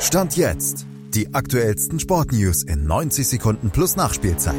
Stand jetzt. Die aktuellsten Sportnews in 90 Sekunden plus Nachspielzeit.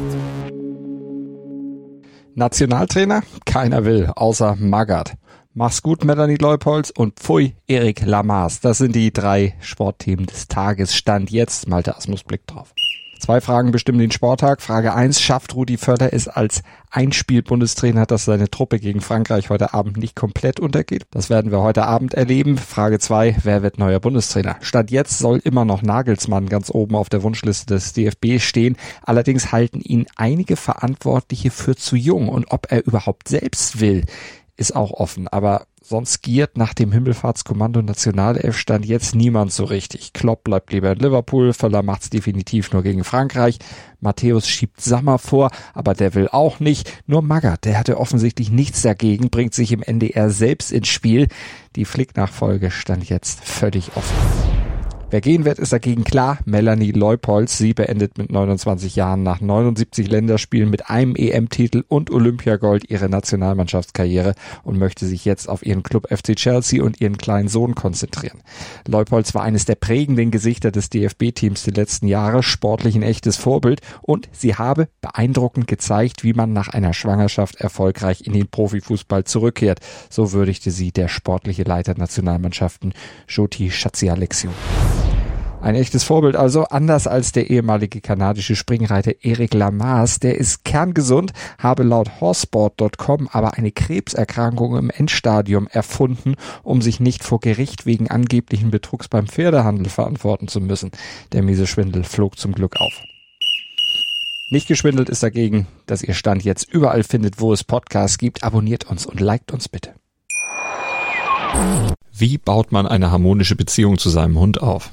Nationaltrainer? Keiner will, außer Magath. Mach's gut, Melanie Leupolz und Pfui, Erik Lamaß. Das sind die drei Sportthemen des Tages. Stand jetzt, Malte Asmus Blick drauf. Zwei Fragen bestimmen den Sporttag. Frage eins: Schafft Rudi Völler es als Einspiel-Bundestrainer, dass seine Truppe gegen Frankreich heute Abend nicht komplett untergeht? Das werden wir heute Abend erleben. Frage zwei: Wer wird neuer Bundestrainer? Statt jetzt soll immer noch Nagelsmann ganz oben auf der Wunschliste des DFB stehen. Allerdings halten ihn einige Verantwortliche für zu jung. Und ob er überhaupt selbst will, ist auch offen. Aber Sonst giert nach dem Himmelfahrtskommando Nationalelf stand jetzt niemand so richtig. Klopp bleibt lieber in Liverpool, Völler macht's definitiv nur gegen Frankreich. Matthäus schiebt Sammer vor, aber der will auch nicht. Nur Magath, der hatte offensichtlich nichts dagegen, bringt sich im NDR selbst ins Spiel. Die Flick-Nachfolge stand jetzt völlig offen. Wer gehen wird, ist dagegen klar. Melanie Leupolz. Sie beendet mit 29 Jahren nach 79 Länderspielen mit einem EM-Titel und Olympiagold ihre Nationalmannschaftskarriere und möchte sich jetzt auf ihren Club FC Chelsea und ihren kleinen Sohn konzentrieren. Leupolz war eines der prägenden Gesichter des DFB-Teams der letzten Jahre, sportlich ein echtes Vorbild und sie habe beeindruckend gezeigt, wie man nach einer Schwangerschaft erfolgreich in den Profifußball zurückkehrt. So würdigte sie der sportliche Leiter Nationalmannschaften Joti Schatzialexio. Ein echtes Vorbild also, anders als der ehemalige kanadische Springreiter Eric Lamaß. Der ist kerngesund, habe laut Horsesport.com aber eine Krebserkrankung im Endstadium erfunden, um sich nicht vor Gericht wegen angeblichen Betrugs beim Pferdehandel verantworten zu müssen. Der miese Schwindel flog zum Glück auf. Nicht geschwindelt ist dagegen, dass ihr Stand jetzt überall findet, wo es Podcasts gibt. Abonniert uns und liked uns bitte. Wie baut man eine harmonische Beziehung zu seinem Hund auf?